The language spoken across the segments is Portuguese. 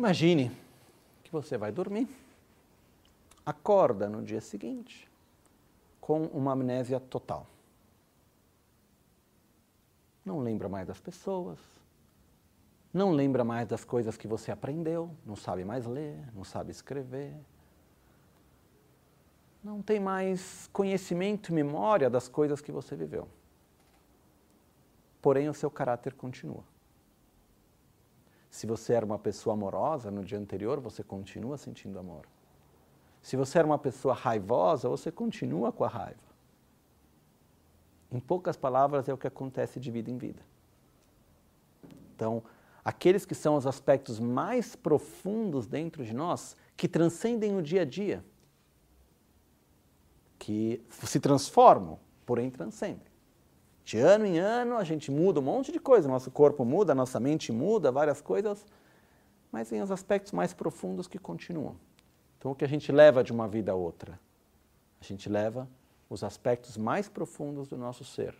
Imagine que você vai dormir, acorda no dia seguinte com uma amnésia total. Não lembra mais das pessoas, não lembra mais das coisas que você aprendeu, não sabe mais ler, não sabe escrever, não tem mais conhecimento e memória das coisas que você viveu. Porém, o seu caráter continua. Se você era uma pessoa amorosa no dia anterior, você continua sentindo amor. Se você era uma pessoa raivosa, você continua com a raiva. Em poucas palavras, é o que acontece de vida em vida. Então, aqueles que são os aspectos mais profundos dentro de nós, que transcendem o dia a dia, que se transformam, porém transcendem. De ano em ano a gente muda um monte de coisa, nosso corpo muda, nossa mente muda, várias coisas, mas tem os aspectos mais profundos que continuam. Então o que a gente leva de uma vida a outra? A gente leva os aspectos mais profundos do nosso ser.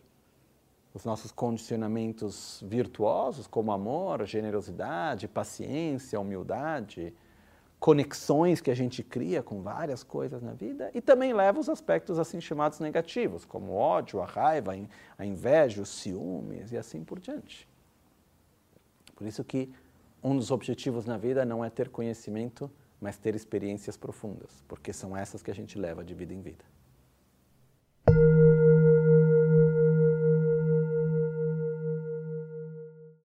Os nossos condicionamentos virtuosos, como amor, generosidade, paciência, humildade, conexões que a gente cria com várias coisas na vida e também leva os aspectos assim chamados negativos, como o ódio, a raiva, a inveja, os ciúmes e assim por diante. Por isso que um dos objetivos na vida não é ter conhecimento, mas ter experiências profundas, porque são essas que a gente leva de vida em vida.